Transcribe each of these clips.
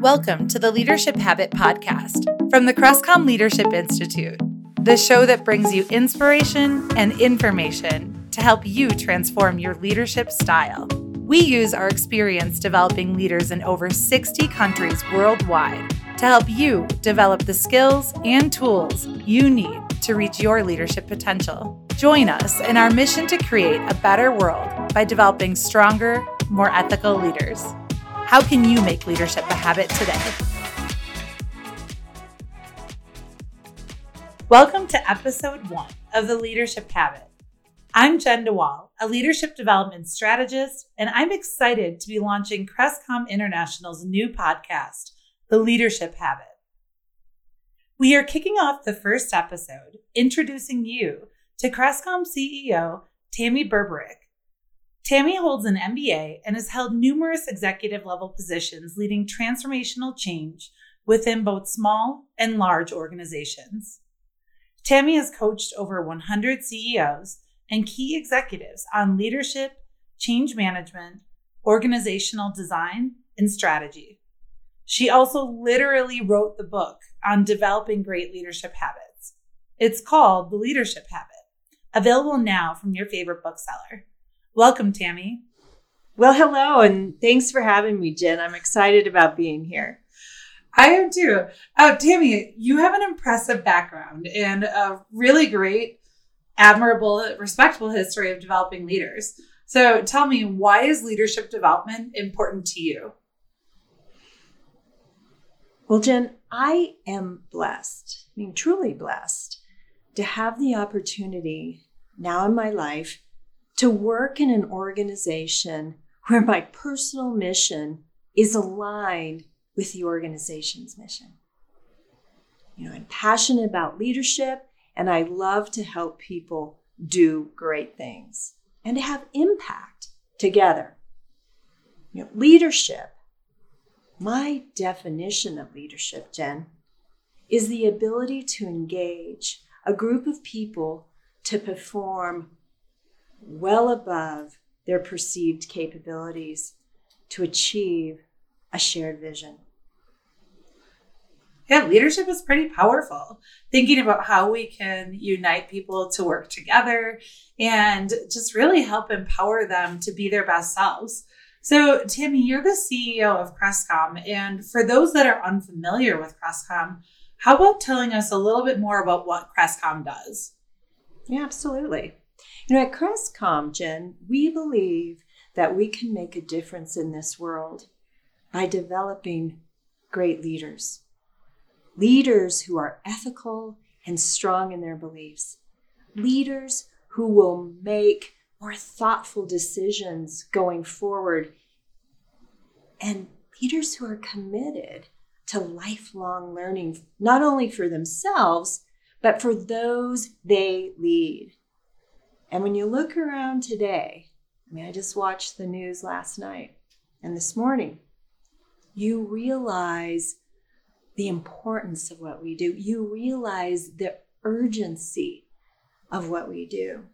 Welcome to the Leadership Habit Podcast from the Crestcom Leadership Institute, the show that brings you inspiration and information to help you transform your leadership style. We use our experience developing leaders in over 60 countries worldwide to help you develop the skills and tools you need to reach your leadership potential. Join us in our mission to create a better world by developing stronger, more ethical leaders. How can you make leadership a habit today? Welcome to episode one of the Leadership Habit. I'm Jenn DeWall, a leadership development strategist, and I'm excited to be launching Crestcom International's new podcast, The Leadership Habit. We are kicking off the first episode introducing you to Crestcom CEO Tammy Berberick Tammy holds an MBA and has held numerous executive level positions leading transformational change within both small and large organizations. Tammy has coached over 100 CEOs and key executives on leadership, change management, organizational design, and strategy. She also literally wrote the book on developing great leadership habits. It's called The Leadership Habit, available now from your favorite bookseller. Welcome, Tammy. Well, hello, and thanks for having me, Jenn. I'm excited about being here. I am too. Uh, Tammy, you have an impressive background and a really great, admirable, respectable history of developing leaders. So tell me, why is leadership development important to you? Well, Jenn, I am blessed, I mean, truly blessed, to have the opportunity now in my life to work in an organization where my personal mission is aligned with the organization's mission. You know, I'm passionate about leadership and I love to help people do great things and to have impact together. You know, leadership, my definition of leadership, Jenn, is the ability to engage a group of people to perform well above their perceived capabilities to achieve a shared vision. Yeah, leadership is pretty powerful. Thinking about how we can unite people to work together and just really help empower them to be their best selves. So, Tammy, you're the CEO of Crestcom. And for those that are unfamiliar with Crestcom, how about telling us a little bit more about what Crestcom does? Yeah, absolutely. You know, at Crestcom, Jenn, we believe that we can make a difference in this world by developing great leaders. Leaders who are ethical and strong in their beliefs. Leaders who will make more thoughtful decisions going forward. And leaders who are committed to lifelong learning, not only for themselves, but for those they lead. And when you look around today, I mean, I just watched the news last night and this morning, you realize the importance of what we do. You realize the urgency of what we do.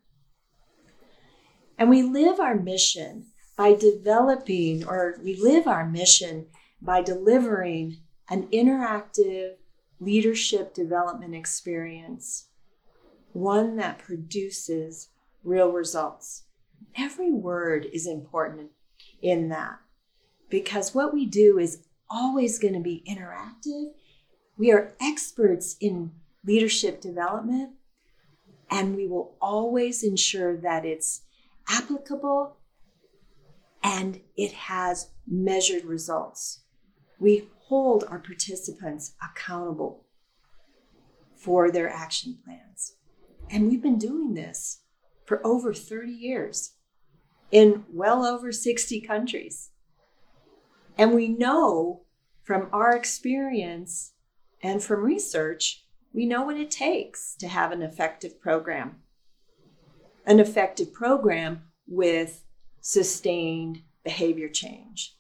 And we live our mission by developing, or we live our mission by delivering an interactive leadership development experience, one that produces real results. Every word is important in that because what we do is always going to be interactive. We are experts in leadership development, and we will always ensure that it's applicable and it has measured results. We hold our participants accountable for their action plans. And we've been doing this for over 30 years in well over 60 countries. And we know from our experience and from research, we know what it takes to have an effective program. An effective program with sustained behavior change.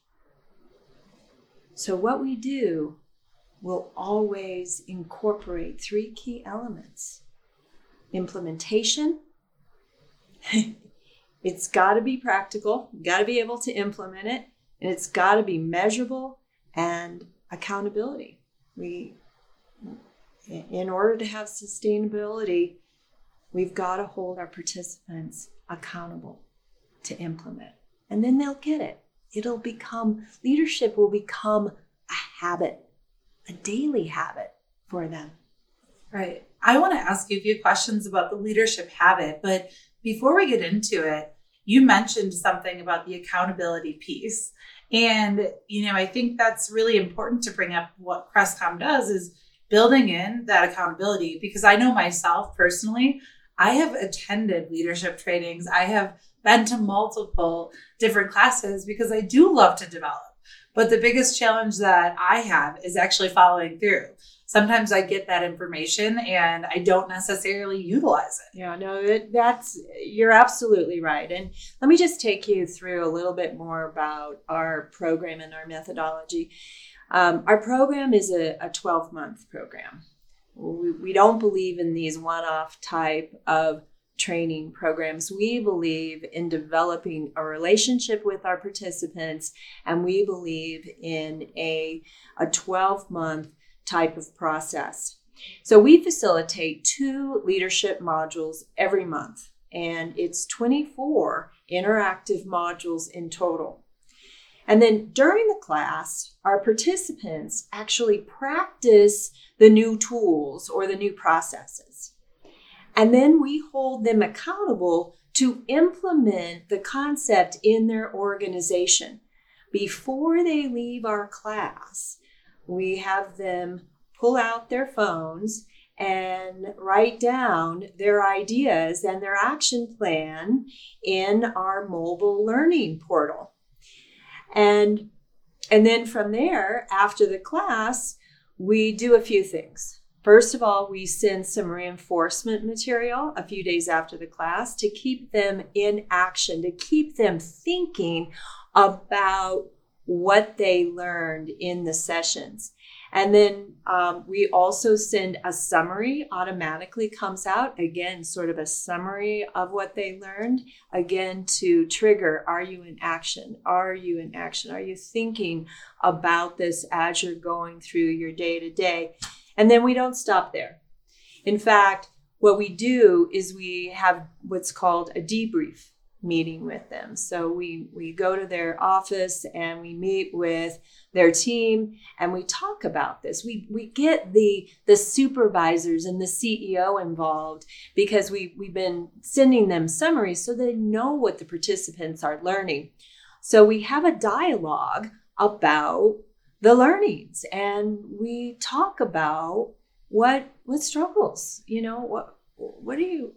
So, what we do will always incorporate three key elements implementation, it's got to be practical, got to be able to implement it, And it's got to be measurable and accountability. We, in order to have sustainability, we've got to hold our participants accountable to implement. And then they'll get it. It'll become, leadership will become a habit, a daily habit for them. Right. I want to ask you a few questions about the leadership habit, but before we get into it, you mentioned something about the accountability piece. And, you know, I think that's really important to bring up what Crestcom does is building in that accountability because I know myself personally, I have attended leadership trainings. I have been to multiple different classes because I do love to develop. But the biggest challenge that I have is actually following through. Sometimes I get that information and I don't necessarily utilize it. Yeah, no, that's you're absolutely right. And let me just take you through a little bit more about our program and our methodology. Um, our program is a 12 month program. We, we don't believe in these one off type of training programs. We believe in developing a relationship with our participants, and we believe in a, a 12 month type of process. So we facilitate two leadership modules every month, and it's 24 interactive modules in total. And then during the class, our participants actually practice the new tools or the new processes. And then we hold them accountable to implement the concept in their organization. Before they leave our class, we have them pull out their phones and write down their ideas and their action plan in our mobile learning portal. And and then from there after the class, we do a few things. First of all, we send some reinforcement material a few days after the class to keep them in action, to keep them thinking about what they learned in the sessions. And then um, we also send a summary automatically comes out. Again, sort of a summary of what they learned. Again, to trigger are you in action? Are you in action? Are you thinking about this as you're going through your day to day? And then we don't stop there. In fact, what we do is we have what's called a debrief meeting with them. So we we go to their office and we meet with their team and we talk about this. We we get the the supervisors and the CEO involved because we we've been sending them summaries so they know what the participants are learning. So we have a dialogue about the learnings and we talk about what what struggles you know what what do you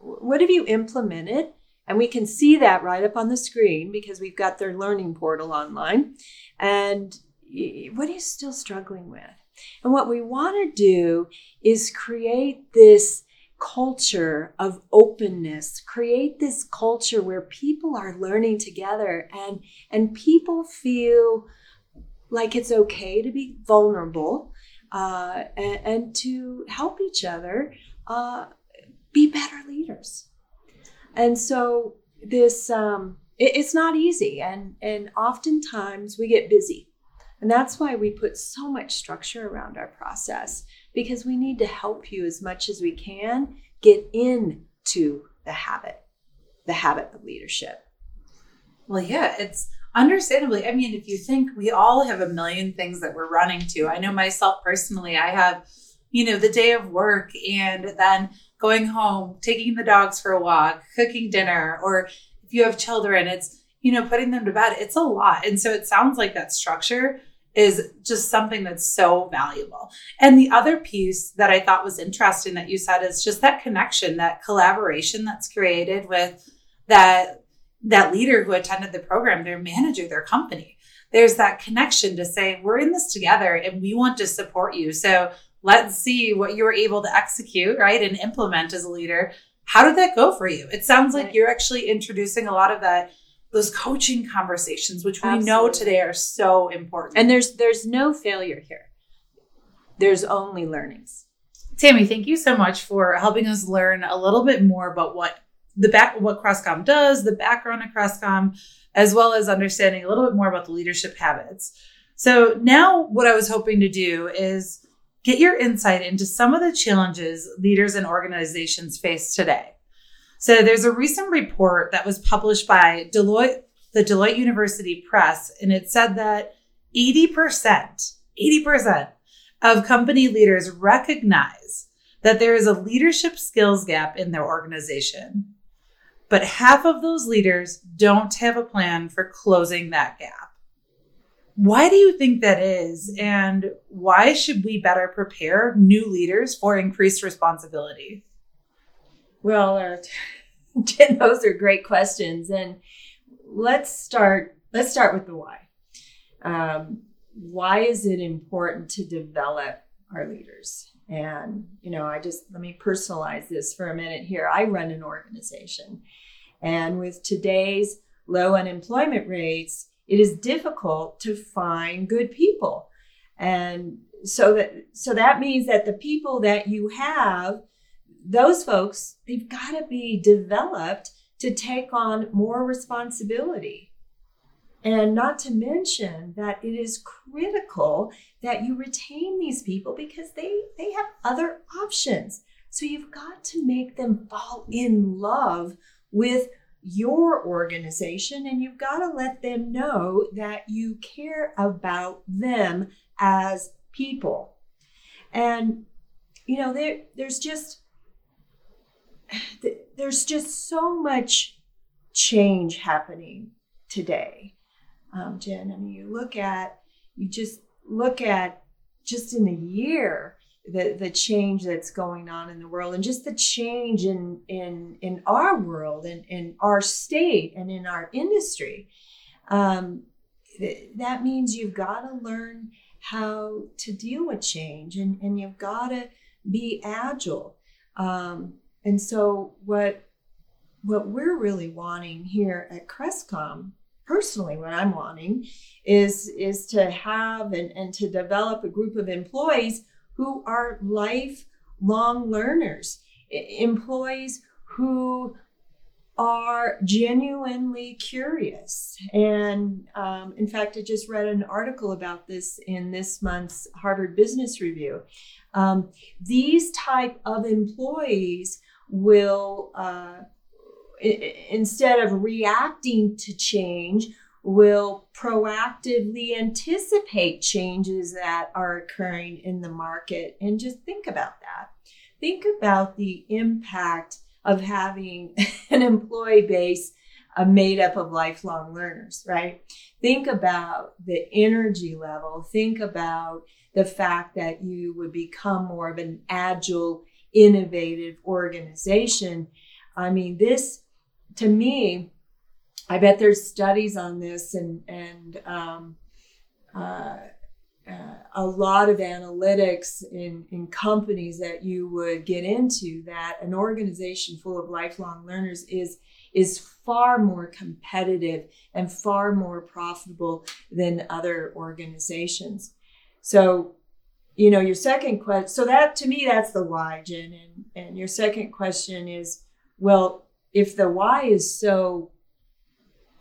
what have you implemented and we can see that right up on the screen because we've got their learning portal online. And what are you still struggling with. And what we want to do is create this culture of openness. Create this culture where people are learning together and and people feel like it's okay to be vulnerable uh, and, and, to help each other uh, be better leaders. And so this um, it, it's not easy, and and oftentimes we get busy, and that's why we put so much structure around our process because we need to help you as much as we can get into the habit, the habit of leadership. Well, yeah, it's understandably i mean if you think we all have a million things that we're running to i know myself personally i have you know the day of work and then going home taking the dogs for a walk cooking dinner or if you have children it's you know putting them to bed it's a lot and so it sounds like that structure is just something that's so valuable. And the other piece that I thought was interesting that you said is just that connection, that collaboration that's created with that that leader who attended the program, their manager, their company. There's that connection to say, we're in this together and we want to support you. So let's see what you were able to execute, right? And implement as a leader. How did that go for you? It sounds like you're actually introducing a lot of that those coaching conversations which we Absolutely. know today are so important. And there's there's no failure here. There's only learnings. Tammy, thank you so much for helping us learn a little bit more about what the back what Crestcom does, the background of Crestcom, as well as understanding a little bit more about the leadership habits. So now what I was hoping to do is get your insight into some of the challenges leaders and organizations face today. So there's a recent report that was published by Deloitte, the Deloitte University Press, and it said that 80%, 80% of company leaders recognize that there is a leadership skills gap in their organization. But half of those leaders don't have a plan for closing that gap. Why do you think that is? And why should we better prepare new leaders for increased responsibility? Well, uh, those are great questions. And let's start, let's start with the why. Um, why is it important to develop our leaders? And, you know, I just let me personalize this for a minute here. I run an organization, and with today's low unemployment rates, it is difficult to find good people. And so that so that means that the people that you have, those folks, they've got to be developed to take on more responsibility. And not to mention that it is critical that you retain these people because they, they have other options. So you've got to make them fall in love with your organization and you've got to let them know that you care about them as people. And you know there there's just there's just so much change happening today um, Jenn. I mean, you look at, you just look at just in a year, the, the change that's going on in the world and just the change in, in, in our world and in our state and in our industry. Um, th- that means you've got to learn how to deal with change and, and you've got to be agile. Um, and so what what we're really wanting here at Crestcom personally what i'm wanting is is to have and, and to develop a group of employees who are lifelong learners employees who are genuinely curious. And um, in fact i just read an article about this in this month's harvard business review. Um, these type of employees will uh, instead of reacting to change, will proactively anticipate changes that are occurring in the market and just think about that. Think about the impact of having an employee base uh, made up of lifelong learners, right? Think about the energy level. Think about the fact that you would become more of an agile, innovative organization. I mean, this to me, I bet there's studies on this and and um, uh, uh, a lot of analytics in in companies that you would get into that an organization full of lifelong learners is is far more competitive and far more profitable than other organizations. So, you know, your second question. So that to me, that's the why, Jenn. And and your second question is, well, if the why is so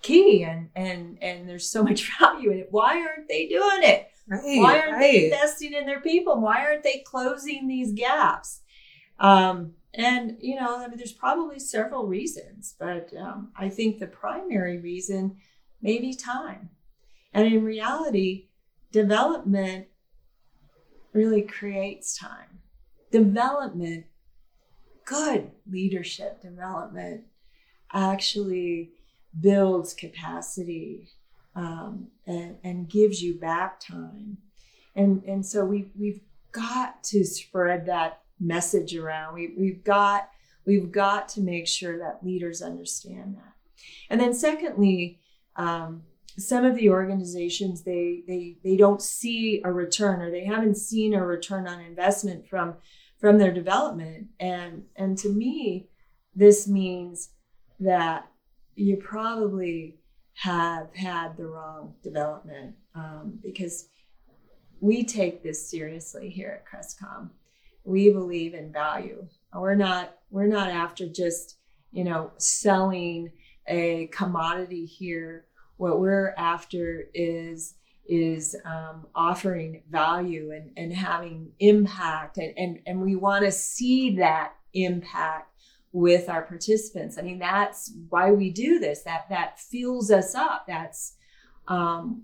key and and and there's so much value in it. Why aren't they doing it? Right, why aren't right. they investing in their people? Why aren't they closing these gaps? Um, and you know i mean there's probably several reasons but um, i think the primary reason may be time. And in reality development really creates time. Development good leadership development actually builds capacity um, and, and gives you back time. And, and so we, we've got to spread that message around. We, we've got we've got to make sure that leaders understand that. And then secondly, um, some of the organizations they they they don't see a return or they haven't seen a return on investment from from their development and and to me this means that you probably have had the wrong development um, because we take this seriously here at crestcom. We believe in value. We're not we're not after just you know selling a commodity here. What we're after is is um, offering value and, and having impact and, and, and we want to see that impact with our participants. I mean that's why we do this. That that fuels us up. That's um,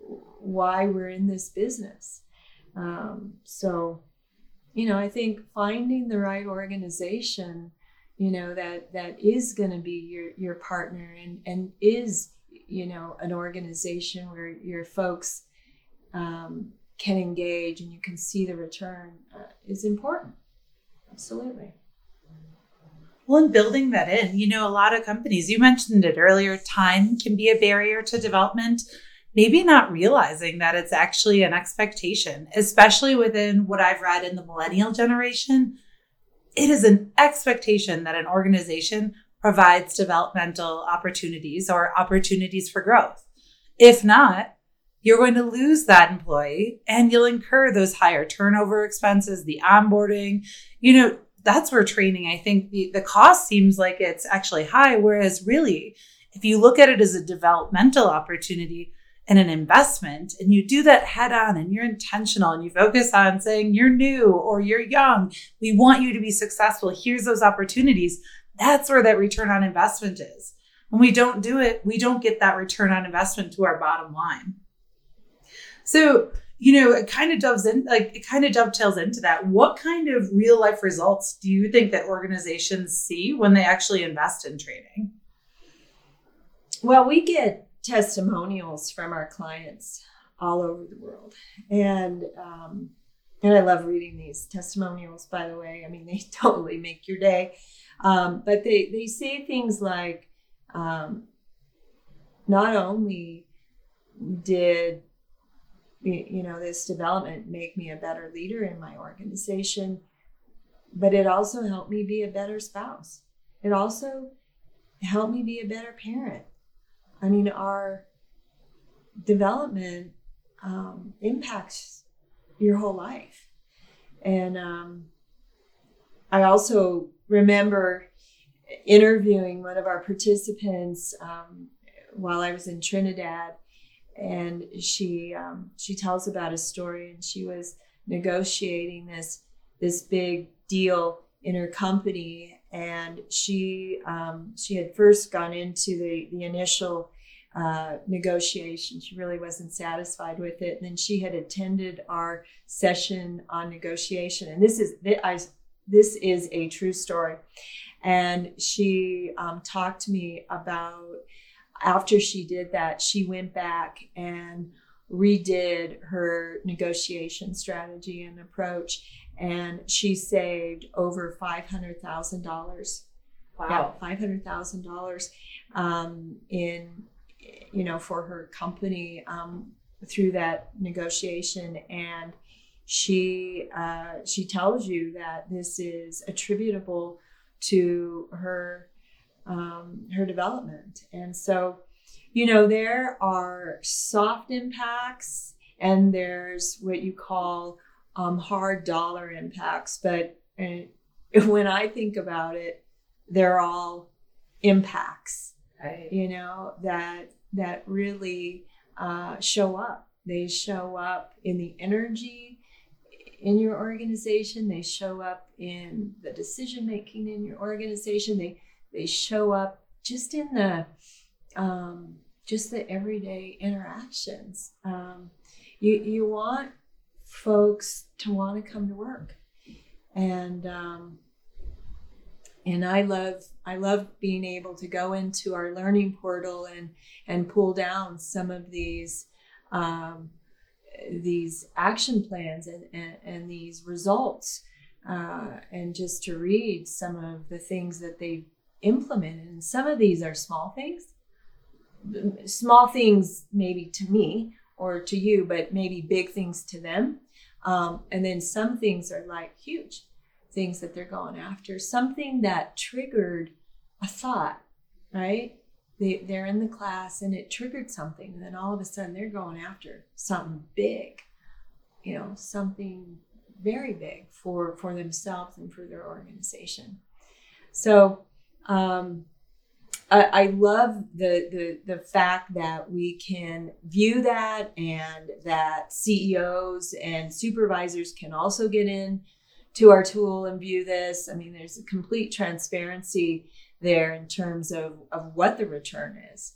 why we're in this business. Um, so you know i think finding the right organization you know that that is going to be your your partner and and is you know an organization where your folks um, can engage and you can see the return uh, is important. Absolutely well in building that in you know a lot of companies you mentioned it earlier time can be a barrier to development maybe not realizing that it's actually an expectation especially within what i've read in the millennial generation it is an expectation that an organization provides developmental opportunities or opportunities for growth. If not, you're going to lose that employee and you'll incur those higher turnover expenses, the onboarding. You know, that's where training, I think the, the cost seems like it's actually high. Whereas, really, if you look at it as a developmental opportunity and an investment, and you do that head on and you're intentional and you focus on saying you're new or you're young, we want you to be successful. Here's those opportunities that's where that return on investment is. When we don't do it, we don't get that return on investment to our bottom line. So, you know, it kind of doves in, like it kind of dovetails into that. What kind of real life results do you think that organizations see when they actually invest in training? Well, we get testimonials from our clients all over the world, and um, and I love reading these testimonials. By the way, I mean they totally make your day. Um, but they, they say things like, um, not only did you know this development make me a better leader in my organization, but it also helped me be a better spouse. It also helped me be a better parent. I mean, our development um, impacts your whole life. And um, I also remember interviewing one of our participants um, while I was in Trinidad, and she um, she tells about a story, and she was negotiating this this big deal in her company, and she um, she had first gone into the the initial uh, negotiation. She really wasn't satisfied with it, and then she had attended our session on negotiation, and this is I this is a true story. And she um, talked to me about after she did that, she went back and redid her negotiation strategy and approach, and she saved over five hundred thousand dollars. Wow, yeah, five hundred thousand um, dollars in you know for her company um, through that negotiation and she uh, she tells you that this is attributable to her um, her development, and so you know there are soft impacts and there's what you call um, hard dollar impacts, but uh, when I think about it, they're all impacts. Right. You know that that really uh, show up. They show up in the energy in your organization. They show up in the decision making in your organization. They they show up just in the um, just the everyday interactions. Um, you you want folks to want to come to work, and um, and I love I love being able to go into our learning portal and and pull down some of these um, these action plans and, and, and these results uh, and just to read some of the things that they've implemented. And some of these are small things, small things maybe to me or to you, but maybe big things to them. Um, and then some things are like huge things that they're going after, something that triggered a thought, right? they, they're in the class and it triggered something and then all of a sudden they're going after something big you know something very big for for themselves and for their organization so um, I, I love the, the the fact that we can view that and that CEOs and supervisors can also get in to our tool and view this. I mean, there's a complete transparency there in terms of, of what the return is.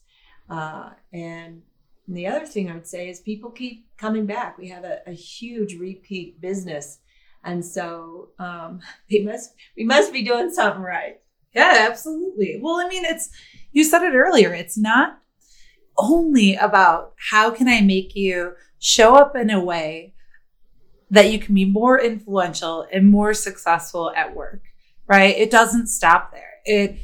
Uh, and the other thing I would say is people keep coming back. We have a, a huge repeat business. And so um, we must we must be doing something right. Yeah, absolutely. Well, I mean, it's you said it earlier. It's not only about how can I make you show up in a way that you can be more influential and more successful at work, right? It doesn't stop there. It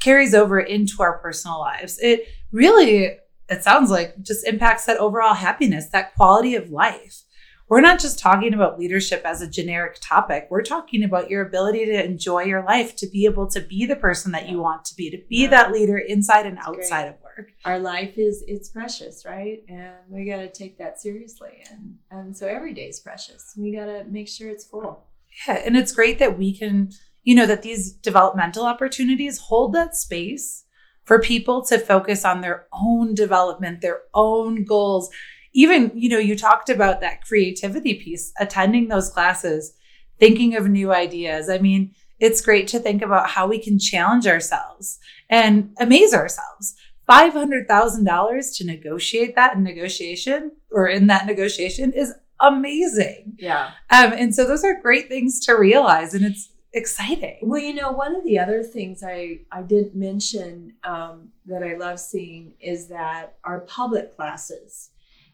carries over into our personal lives. It really, it sounds like just impacts that overall happiness, that quality of life. We're not just talking about leadership as a generic topic. We're talking about your ability to enjoy your life, to be able to be the person that you want to be, to be that leader inside and outside Great. of work. Our life is it's precious, right? And we got to take that seriously. And and so every day is precious. We got to make sure it's full. Yeah, and it's great that we can, you know, that these developmental opportunities hold that space for people to focus on their own development, their own goals even, you know, you talked about that creativity piece, attending those classes, thinking of new ideas. I mean, it's great to think about how we can challenge ourselves and amaze ourselves. $500,000 to negotiate that in negotiation or in that negotiation is amazing. Yeah. Um, and so those are great things to realize and it's exciting. Well, you know, one of the other things I, I didn't mention um, that I love seeing is that our public classes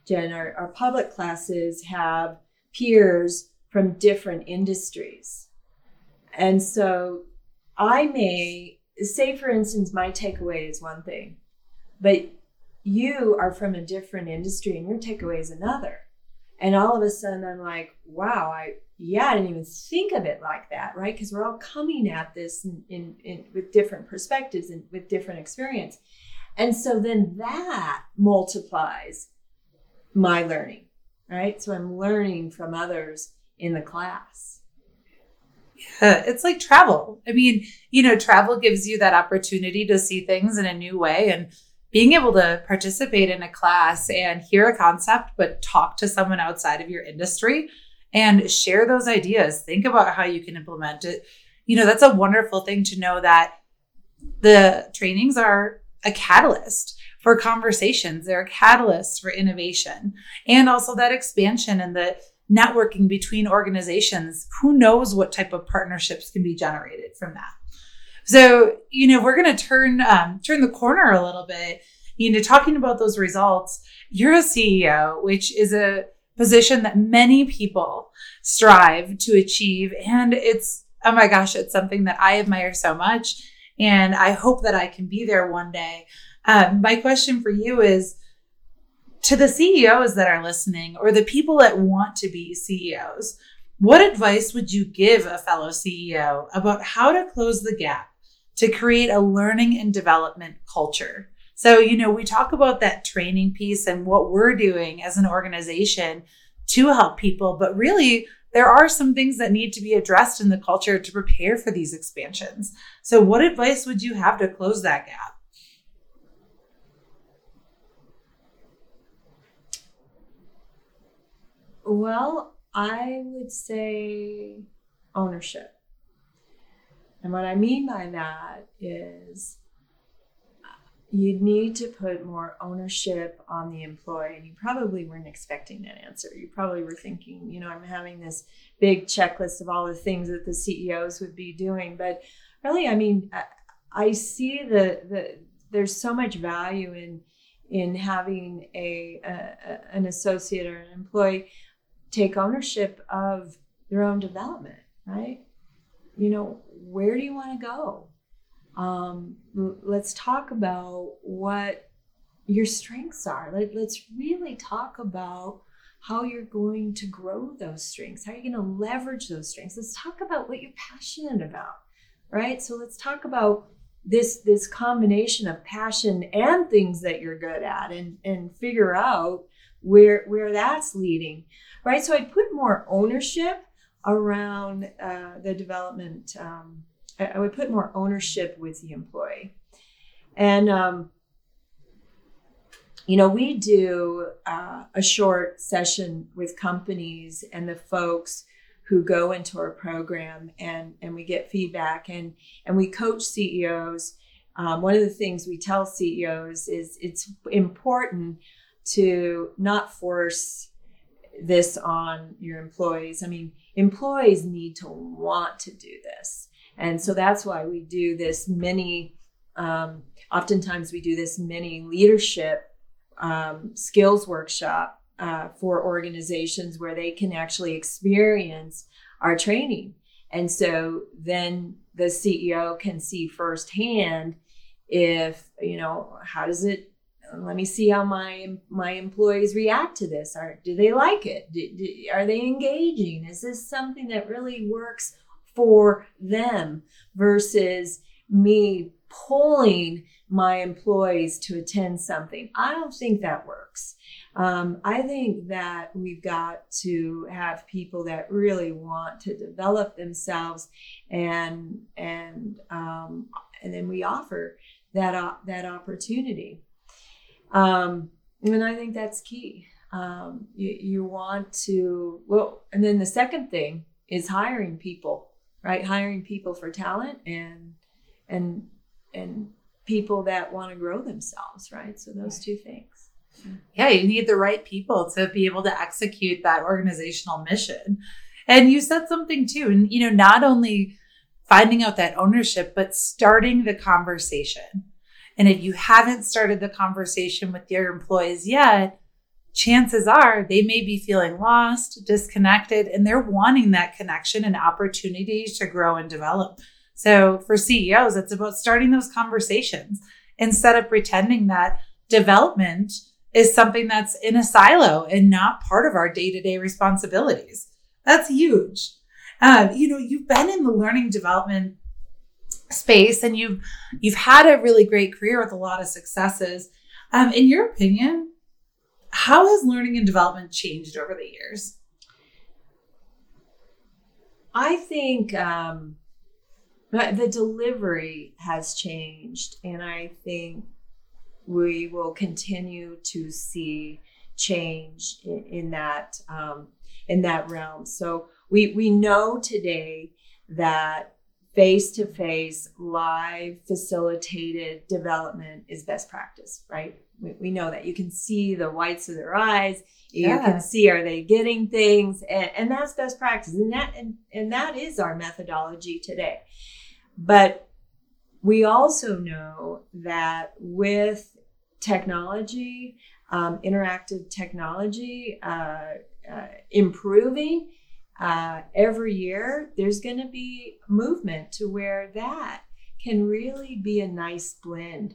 Jenn, our, our public classes have peers from different industries. And so I may say, for instance, my takeaway is one thing, but you are from a different industry and your takeaway is another. And all of a sudden I'm like, wow, I yeah, I didn't even think of it like that, right? Because we're all coming at this in, in, in, with different perspectives and with different experience. And so then that multiplies my learning, right? So I'm learning from others in the class. Yeah, it's like travel. I mean, you know, travel gives you that opportunity to see things in a new way and being able to participate in a class and hear a concept, but talk to someone outside of your industry and share those ideas. Think about how you can implement it. You know, that's a wonderful thing to know that the trainings are a catalyst for conversations. They're a catalyst for innovation and also that expansion and the networking between organizations. Who knows what type of partnerships can be generated from that? So, you know, we're going to turn um, turn the corner a little bit. You know, talking about those results. You're a CEO, which is a position that many people strive to achieve, and it's oh my gosh, it's something that I admire so much, and I hope that I can be there one day. Um, my question for you is to the CEOs that are listening or the people that want to be CEOs, what advice would you give a fellow CEO about how to close the gap to create a learning and development culture? So, you know, we talk about that training piece and what we're doing as an organization to help people, but really, there are some things that need to be addressed in the culture to prepare for these expansions. So, what advice would you have to close that gap? Well, I would say ownership. And what I mean by that is uh, you'd need to put more ownership on the employee. And you probably weren't expecting that answer. You probably were thinking, you know, I'm having this big checklist of all the things that the CEOs would be doing. But really, I mean, I see the, the there's so much value in in having a, a an associate or an employee take ownership of their own development, right? You know, where do you want to go? Um, let's talk about what your strengths are. Let, let's really talk about how you're going to grow those strengths, how are you're going to leverage those strengths. Let's talk about what you're passionate about, right? So let's talk about this this combination of passion and things that you're good at and and figure out where where that's leading right so i'd put more ownership around uh, the development um, I, I would put more ownership with the employee And, um, you know, we do uh, a short session with companies and the folks who go into our program and, and we get feedback and, and we coach CEOs. Um, one of the things we tell CEOs is it's important to not force this on your employees. I mean, employees need to want to do this. And so that's why we do this many, um, oftentimes we do this many leadership um, skills workshop uh, for organizations where they can actually experience our training. And so then the CEO can see firsthand if, you know, how does it let me see how my my employees react to this are do they like it do, do, are they engaging is this something that really works for them versus me pulling my employees to attend something. I don't think that works. Um, I think that we've got to have people that really want to develop themselves, and and um, and then we offer that uh, that opportunity. Um, and I think that's key. Um, you, you want to well, and then the second thing is hiring people, right? Hiring people for talent and and and people that want to grow themselves, right? So those two things. Yeah, you need the right people to be able to execute that organizational mission. And you said something too, and you know, not only finding out that ownership, but starting the conversation. And if you haven't started the conversation with your employees yet, chances are they may be feeling lost, disconnected, and they're wanting that connection and opportunity to grow and develop. So for CEOs, it's about starting those conversations instead of pretending that development is something that's in a silo and not part of our day to day responsibilities. That's huge. Uh, you know, you've been in the learning development space and you've you've had a really great career with a lot of successes. Um, in your opinion, how has learning and development changed over the years? I think um, the delivery has changed, and I think we will continue to see change in, in that um, in that realm. So we we know today that face to face, live, facilitated development is best practice, right? We, we, know that you can see the whites of their eyes. You yeah. can see are they getting things, and, and that's best practice, and that and, and that is our methodology today. But we also know that with technology, um, interactive technology uh, uh, improving uh, every year, there's going to be movement to where that can really be a nice blend.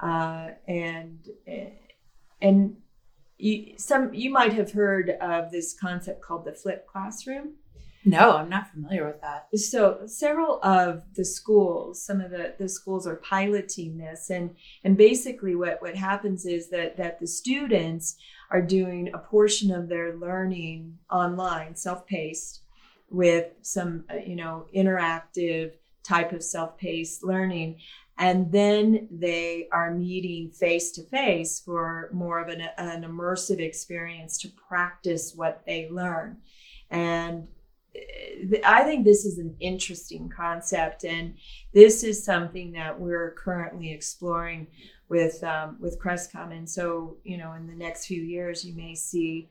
Uh, and and you, some you might have heard of this concept called the flipped classroom. No, I'm not familiar with that. So several of the schools, some of the, the schools are piloting this and and basically what, what happens is that that the students are doing a portion of their learning online, self-paced, with some uh, you know interactive type of self-paced learning. And then they are meeting face to face for more of an, an immersive experience to practice what they learn. And I think this is an interesting concept, and this is something that we're currently exploring with um, with Crestcom. And so, you know, in the next few years, you may see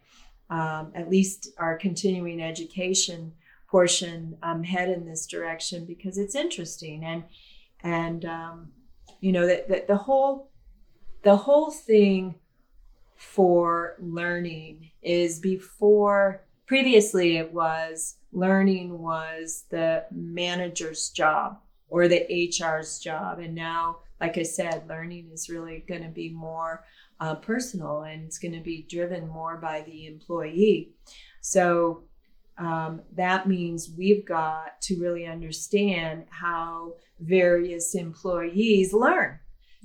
um, at least our continuing education portion um, head in this direction because it's interesting and and um, you know that the, the whole the whole thing for learning is before previously it was learning was the manager's job or the HR's job. And now, like I said, learning is really going to be more uh, personal and it's going to be driven more by the employee. So um, that means we've got to really understand how various employees learn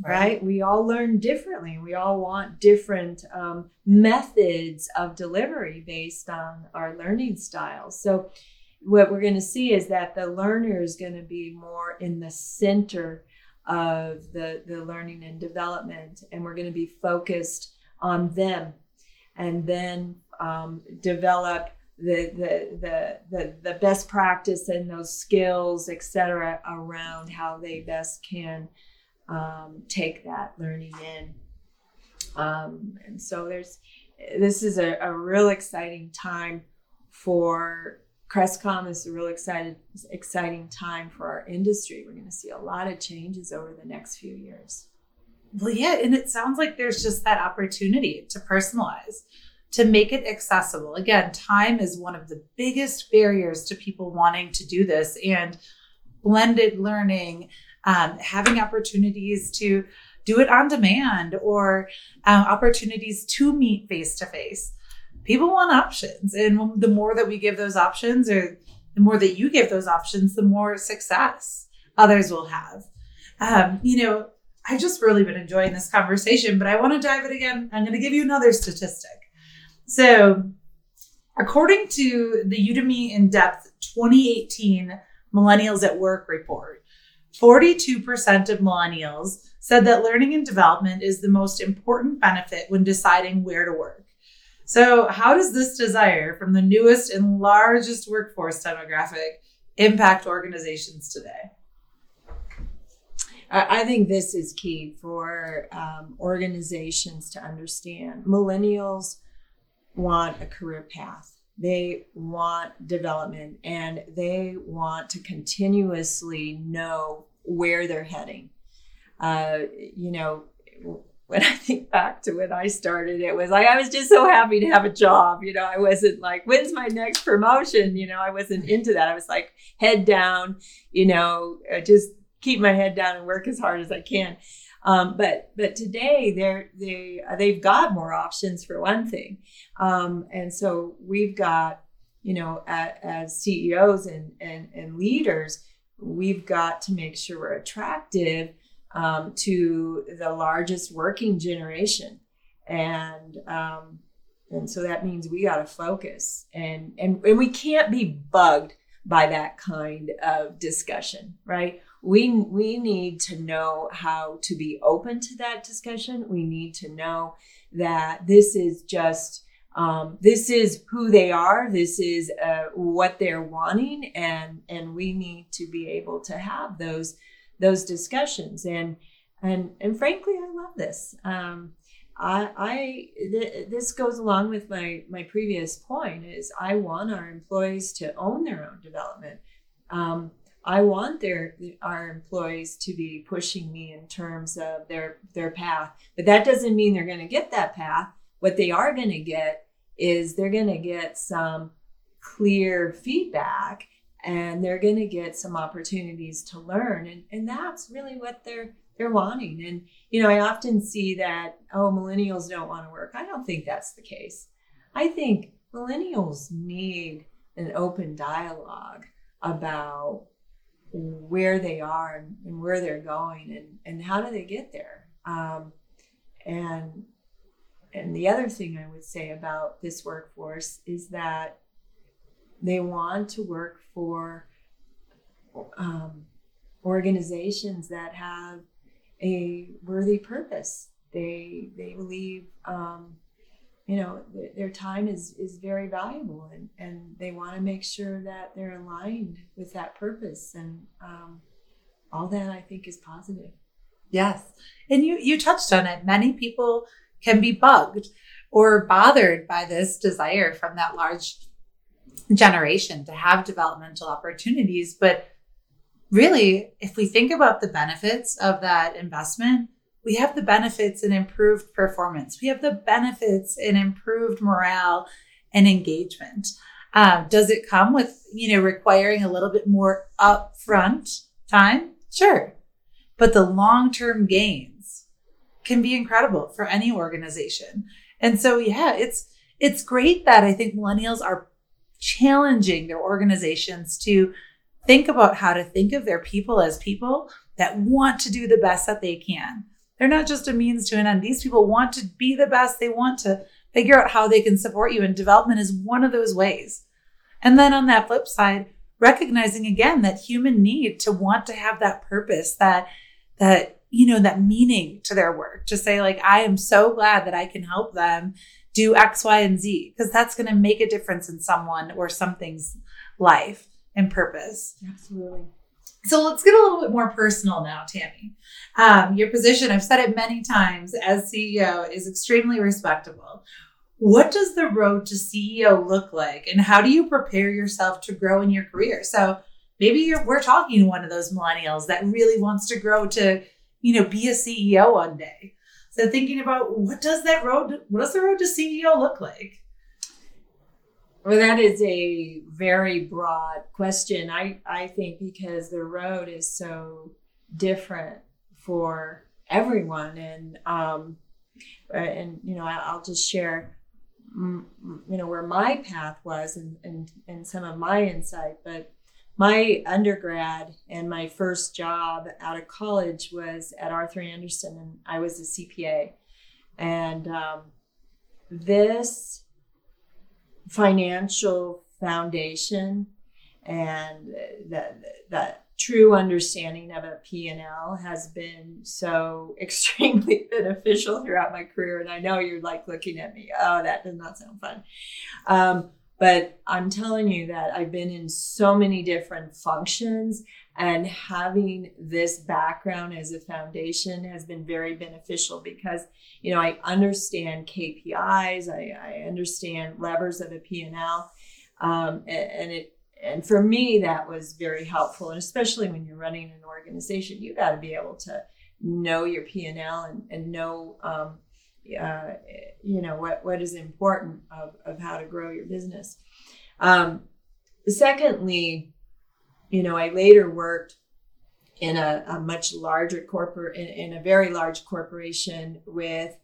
right. right. We all learn differently. We all want different um, methods of delivery based on our learning styles. So, what we're going to see is that the learner is going to be more in the center of the, the learning and development, and we're going to be focused on them and then um, develop the, the, the, the, the best practice and those skills, et cetera, around how they best can um, take that learning in. Um, and so there's, this is a, a real exciting time for Crestcom is a real excited, exciting time for our industry. We're going to see a lot of changes over the next few years. Well, yeah, and it sounds like there's just that opportunity to personalize, to make it accessible. Again, time is one of the biggest barriers to people wanting to do this, and blended learning, um, having opportunities to do it on demand or um, opportunities to meet face to face. People want options, and the more that we give those options, or the more that you give those options, the more success others will have. Um, you know, I've just really been enjoying this conversation, but I want to dive it again. I'm going to give you another statistic. So, according to the Udemy In Depth 2018 Millennials at Work report, 42% of millennials said that learning and development is the most important benefit when deciding where to work. So, how does this desire from the newest and largest workforce demographic impact organizations today? I think this is key for um, organizations to understand. Millennials want a career path. They want development and they want to continuously know where they're heading. Uh, you know, when I think back to when I started, it was like I was just so happy to have a job. You know, I wasn't like, when's my next promotion? You know, I wasn't into that. I was like, head down, you know, uh, just keep my head down and work as hard as I can. Um, but but today they're they they've got more options for one thing, um, and so we've got you know at, as CEOs and, and and leaders we've got to make sure we're attractive um, to the largest working generation, and um, and so that means we got to focus and and and we can't be bugged by that kind of discussion, right? we we need to know how to be open to that discussion. We need to know that this is just um, this is who they are. This is uh, what they're wanting. And and we need to be able to have those those discussions and and and frankly i love this um, I, I th- this goes along with my my previous point is I want our employees to own their own development. Um, I want their our employees to be pushing me in terms of their their path, but that doesn't mean they're going to get that path. What they are going to get is they're going to get some clear feedback and they're going to get some opportunities to learn. And, and that's really what they're they're wanting. And you know i often see that oh millennials don't want to work. I don't think that's the case. I think millennials need an open dialogue about where they are and, and, where they're going and, and how do they get there. Um, and and the other thing I would say about this workforce is that they want to work for um, organizations that have a worthy purpose. They they believe um, you know th- their time is is very valuable and and they want to make sure that they're aligned with that purpose and um, all that i think is positive. Yes. And you you touched on it. Many people can be bugged or bothered by this desire from that large generation to have developmental opportunities but really if we think about the benefits of that investment we have the benefits in improved performance. We have the benefits in improved morale and engagement. Um, does it come with, you know, requiring a little bit more upfront time? Sure. But the long term gains can be incredible for any organization. And so, yeah, it's, it's great that I think millennials are challenging their organizations to think about how to think of their people as people that want to do the best that they can they're not just a means to an end. These people want to be the best. They want to figure out how they can support you. And development is one of those ways. And then on that flip side, recognizing again that human need to want to have that purpose, that that, you know, that meaning to their work to say, like, I am so glad that I can help them do X, Y, and Z, because that's going to make a difference in someone or something's life and purpose. Absolutely. So let's get a little bit more personal now, Tammy. Um, your position, I've said it many times as CEO, is extremely respectable. What does the road to CEO look like, and how do you prepare yourself to grow in your career? So maybe we're talking to one of those millennials that really wants to grow to, you know, be a CEO one day. So thinking about what does that road, what does the road to CEO look like? Well, that is a very broad question. I, I think because the road is so different for everyone, and um, uh, and you know, I'll just share, you know, where my path was and and and some of my insight. But my undergrad and my first job out of college was at Arthur Andersen, and I was a CPA, and um, this financial foundation and that true understanding of a P&L has been so extremely beneficial throughout my career and I know you're like looking at me oh that does not sound fun. Um, but I'm telling you that I've been in so many different functions and having this background as a foundation has been very beneficial because you know i understand kpis i, I understand levers of a p&l um, and, and, it and for me that was very helpful. And especially when you're running an organization you got to be able to know your p&l and, and know um, uh, you know what, what is important of, of how to grow your business um, secondly you know, I later worked in a, a much larger corporate, in, in, a very large corporation with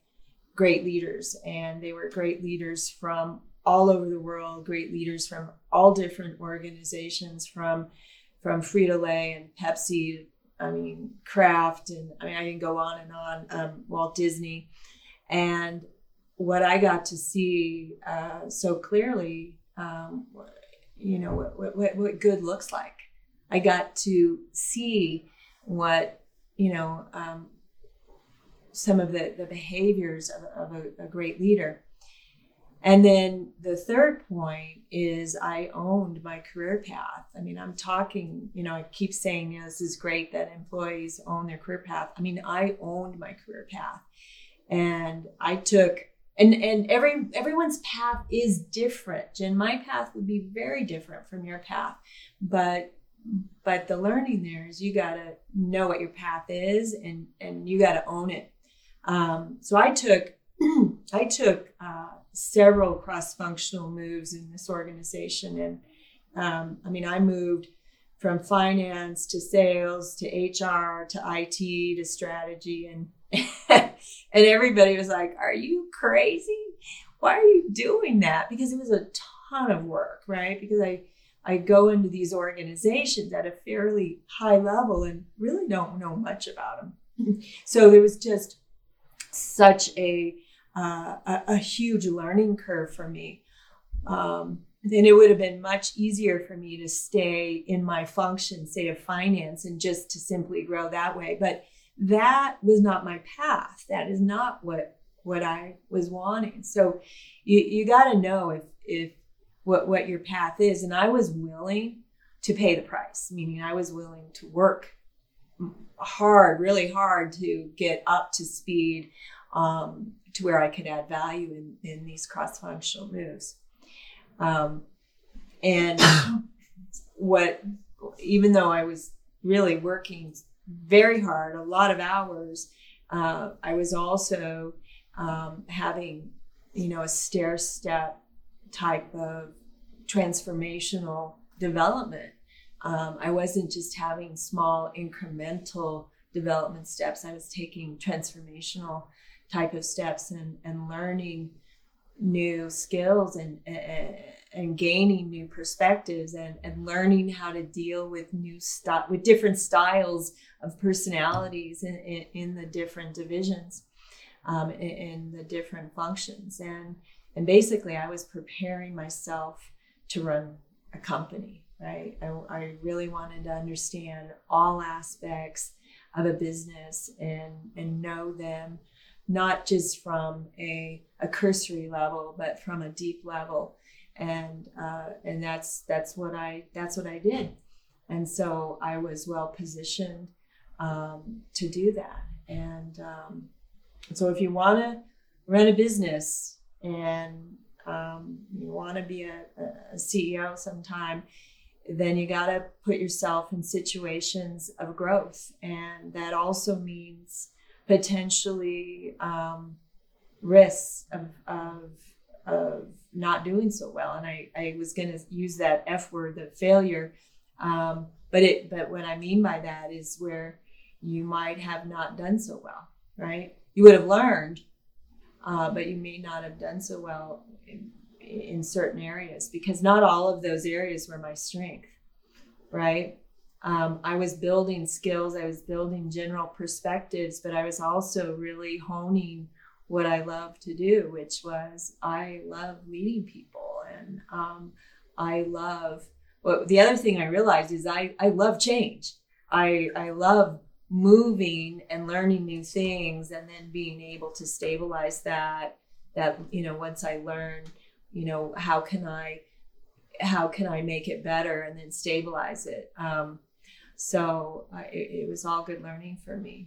great leaders. And they were great leaders from all over the world, great leaders from all different organizations, from from Frito Lay and Pepsi, I mean Kraft, and I mean I can go on and on. Um, Walt Disney, and what I got to see uh, so clearly, um, you know what, what what good looks like I got to see what, you know, um, some of the, the behaviors of, of a, a great leader. And then the third point is I owned my career path. I mean, I'm talking, you know, I keep saying, you know, this is great that employees own their career path. I mean, I owned my career path. And I took and and every everyone's path is different. Jenn, my path would be very different from your path. But but the learning there is you got to know what your path is and and you got to own it um, so i took i took uh, several cross-functional moves in this organization and um, i mean i moved from finance to sales to hr to it to strategy and and everybody was like are you crazy why are you doing that because it was a ton of work right because i I go into these organizations at a fairly high level and really don't know much about them. so there was just such a, uh, a, a, huge learning curve for me. Um, then it would have been much easier for me to stay in my function, say of finance, and just to simply grow that way. But that was not my path. That is not what what I was wanting. So you, you got to know if if what what your path is and i was willing to pay the price meaning i was willing to work hard really hard to get up to speed um, to where i could add value in, in these cross-functional moves um, and what even though i was really working very hard a lot of hours uh, i was also um, having you know a stair step type of transformational development. Um, I wasn't just having small incremental development steps. I was taking transformational type of steps and, and learning new skills and, and, and gaining new perspectives and, and learning how to deal with new stuff with different styles of personalities in, in, in the different divisions um, in, in the different functions and and basically i was preparing myself to run a company, right? I, I really wanted to understand all aspects of a business and and know them not just from a, a cursory level but from a deep level and uh, and that's that's what I that's what I did and so I was well positioned um, to do that and um, so if you want to run a business and um, you want to be a, a CEO sometime then you got to put yourself in situations of growth. And that also means potentially um, risks of, of, of not doing so well. And I, I was going to use that F word, the failure. Um, but it, but what I mean by that is where you might have not done so well, right? You would have learned, uh, but you may not have done so well in, in certain areas because not all of those areas were my strength, right? Um, I was building skills, I was building general perspectives, but I was also really honing what I love to do, which was I love leading people and um, I love. Well, the other thing I realized is I, I love change. I, I love moving and learning new things and then being able to stabilize that that you know once i learn you know how can i how can i make it better and then stabilize it um, so uh, it, it was all good learning for me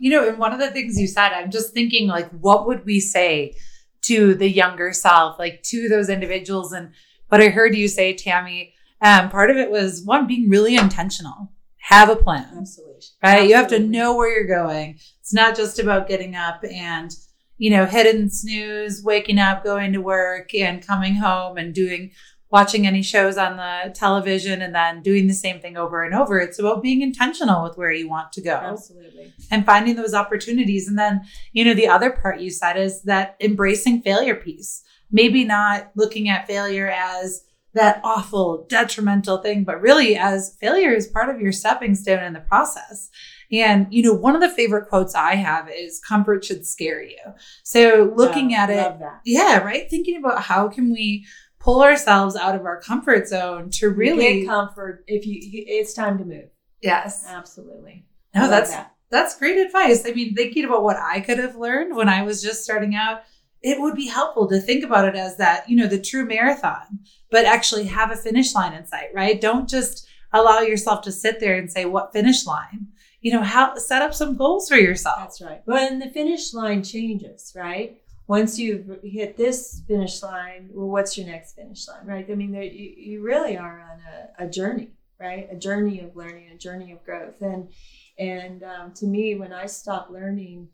you know and one of the things you said i'm just thinking like what would we say to the younger self like to those individuals? And what i heard you say tammy um, part of it was one being really intentional. Have a plan. Absolutely. Right? Absolutely. you have to know where you're going. It's not just about getting up and you know, hitting snooze, waking up, going to work, and coming home and doing watching any shows on the television and then doing the same thing over and over. It's about being intentional with where you want to go. Absolutely. And finding those opportunities. And then, you know, the other part you said is that embracing failure piece. Maybe not looking at failure as that awful, detrimental thing, but really as failure is part of your stepping stone in the process. And, you know, one of the favorite quotes I have is comfort should scare you. So looking yeah, at it, yeah, right? Thinking about how can we pull ourselves out of our comfort zone to really get comfort if you, it's time to move. Yes. Absolutely. No, that's, that. that's great advice. I mean, thinking about what I could have learned when I was just starting out, it would be helpful to think about it as that, you know, the true marathon, but actually have a finish line in sight, right? Don't just allow yourself to sit there and say, what finish line? you know, how set up some goals for yourself. That's right. When the finish line changes, right? Once you've hit this finish line, well, what's your next finish line, right? I mean, there, you, you really are on a, a journey, right? A journey of learning, a journey of growth. And and um, to me, when I stop learning,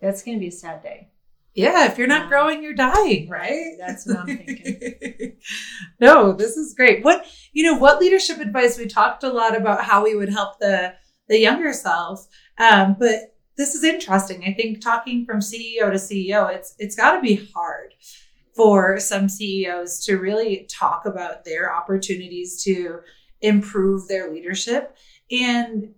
that's going to be a sad day. Yeah, if you're not um, growing, you're dying, right? That's what I'm thinking. no, this is great. What you know, what leadership advice? We talked a lot about how we would help the the younger self. Um, but this is interesting. I think talking from CEO to CEO, it's it's got to be hard for some CEOs to really talk about their opportunities to improve their leadership and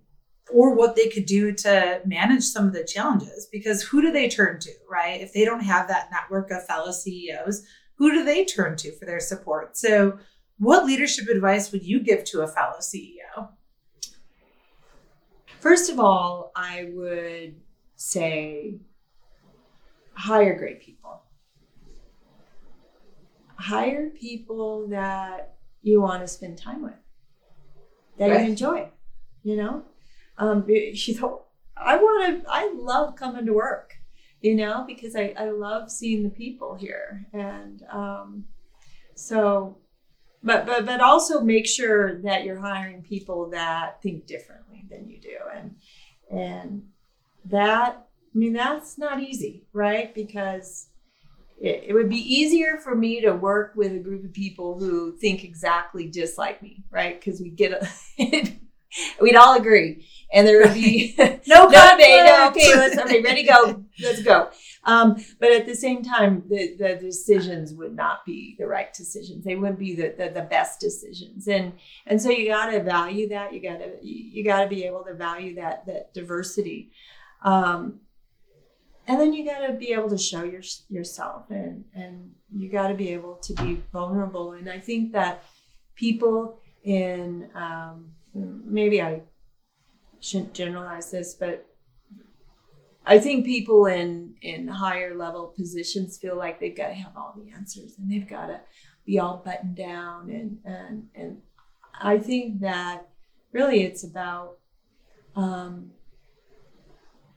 or what they could do to manage some of the challenges because who do they turn to right? If they don't have that network of fellow ceos who do they turn to for their support? So what leadership advice would you give to a fellow ceo First of all, I would say hire great people. Hire people that you want to spend time with, that right. you enjoy. You know, um, you know, I want to. I love coming to work. You know, because I I love seeing the people here, and um, so but but but also make sure that you're hiring people that think differently than you do. And and that i mean that's not easy right? Because it, it would be easier for me to work with a group of people who think exactly just like me right? Because we get a we'd all agree. And there would be no, no debate no, okay let's okay ready go. Let's go um, but at the same time, the, the decisions would not be the right decisions. They wouldn't be the, the, the best decisions. And and so you got to value that. You got to you got to be able to value that that diversity. Um, and then you got to be able to show your, yourself and and you got to be able to be vulnerable. And I think that people in um, maybe I shouldn't generalize this, but I think people in in higher level positions feel like they've got to have all the answers and they've got to be all buttoned down and and and I think that really it's about um,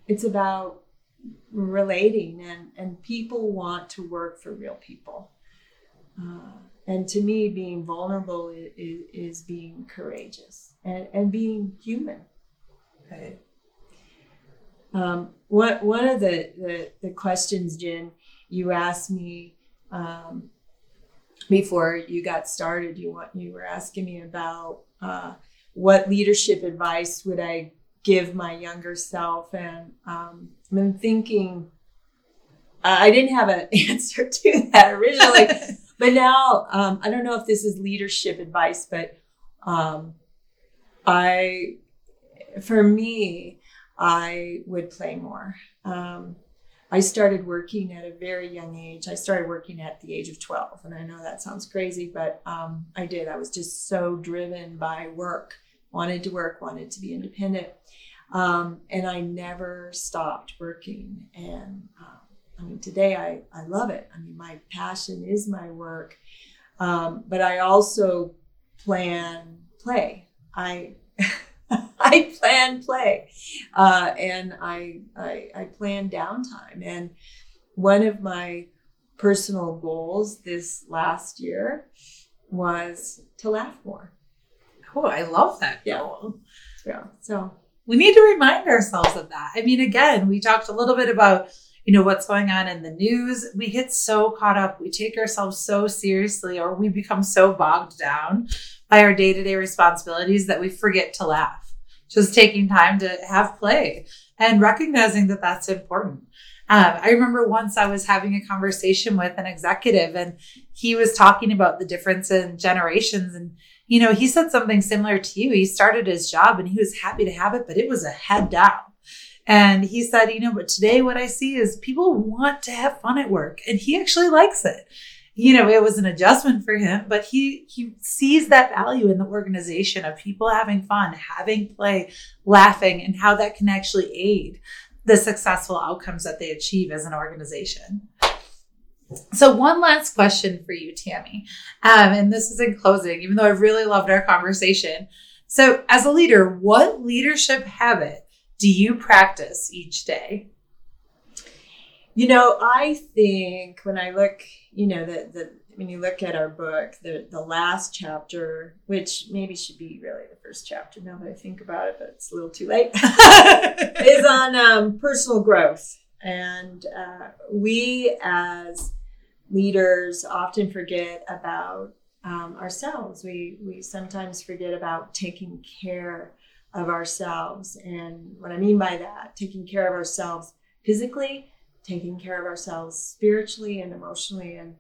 it's about relating and and people want to work for real people. Uh, and to me being vulnerable is, is, being courageous and, and being human right um, what, one of the, the, the questions jenn you asked me um, before you got started? You want you were asking me about uh, what leadership advice would i give my younger self? And um, been thinking i didn't have an answer to that originally but now um, I don't know if this is leadership advice, but um, I, for me, I would play more. Um, I started working at a very young age. I started working at the age of 12. And I know that sounds crazy, but um, I did. I was just so driven by work, wanted to work, wanted to be independent. Um, and I never stopped working. And um, I mean, today I, I love it. I mean, my passion is my work. Um, but I also plan play. I I plan play, uh, and I, I I plan downtime. And one of my personal goals this last year was to laugh more. Oh, I love that yeah. Yeah. So we need to remind ourselves of that. I mean, again, we talked a little bit about you know what's going on in the news we get so caught up we take ourselves so seriously or we become so bogged down by our day-to-day responsibilities that we forget to laugh just taking time to have play and recognizing that that's important um, I remember once I was having a conversation with an executive and he was talking about the difference in generations. And, you know, he said something similar to you. He started his job and he was happy to have it, but it was a head down. And he said, you know, but today what I see is people want to have fun at work and he actually likes it. You know, it was an adjustment for him, but he he sees that value in the organization of people having fun, having play, laughing, and how that can actually aid the successful outcomes that they achieve as an organization. So, one last question for you, Tammy. Um, and this is in closing, even though I really loved our conversation. So, as a leader, what leadership habit do you practice each day? You know, I think when I look, you know, the, the when you look at our book, the the last chapter, which maybe should be really the first chapter now that I think about it, but it's a little too late, is on um, personal growth. And uh, we as leaders often forget about um, ourselves. We we sometimes forget about taking care of ourselves. And what I mean by that, taking care of ourselves physically, taking care of ourselves spiritually and emotionally. And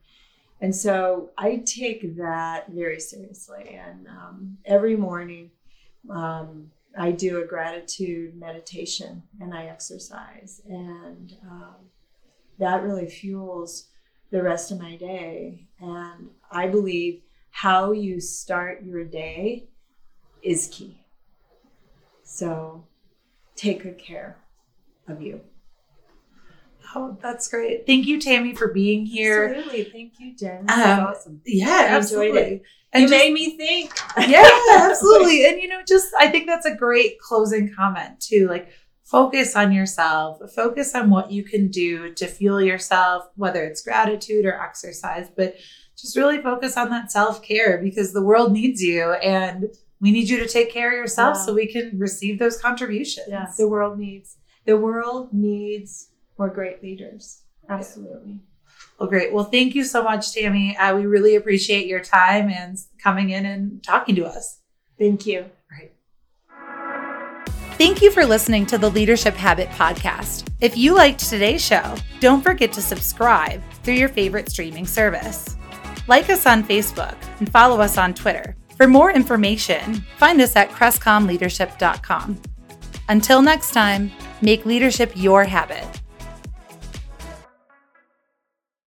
and so I take that very seriously. And um, every morning, um, I do a gratitude meditation and I exercise. And um, that really fuels the rest of my day. And I believe how you start your day is key. So take good care of you. Oh, that's great. Thank you, Tammy, for being here. Absolutely. Thank you, Jenn. Um, awesome. Yeah, I absolutely. It. And you just, made me think. Yeah, absolutely. and you know, just I think that's a great closing comment too. Like focus on yourself, focus on what you can do to fuel yourself, whether it's gratitude or exercise, but just really focus on that self-care because the world needs you and we need you to take care of yourself yeah. so we can receive those contributions. Yeah, the world needs the world needs more great leaders. Absolutely. Well, great. Well, thank you so much, Tammy. Uh, we really appreciate your time and coming in and talking to us. Thank you. Right. Thank you for listening to the Leadership Habit Podcast. If you liked today's show, don't forget to subscribe through your favorite streaming service. Like us on Facebook and follow us on Twitter. For more information, find us at crestcomleadership.com. Until next time, make leadership your habit.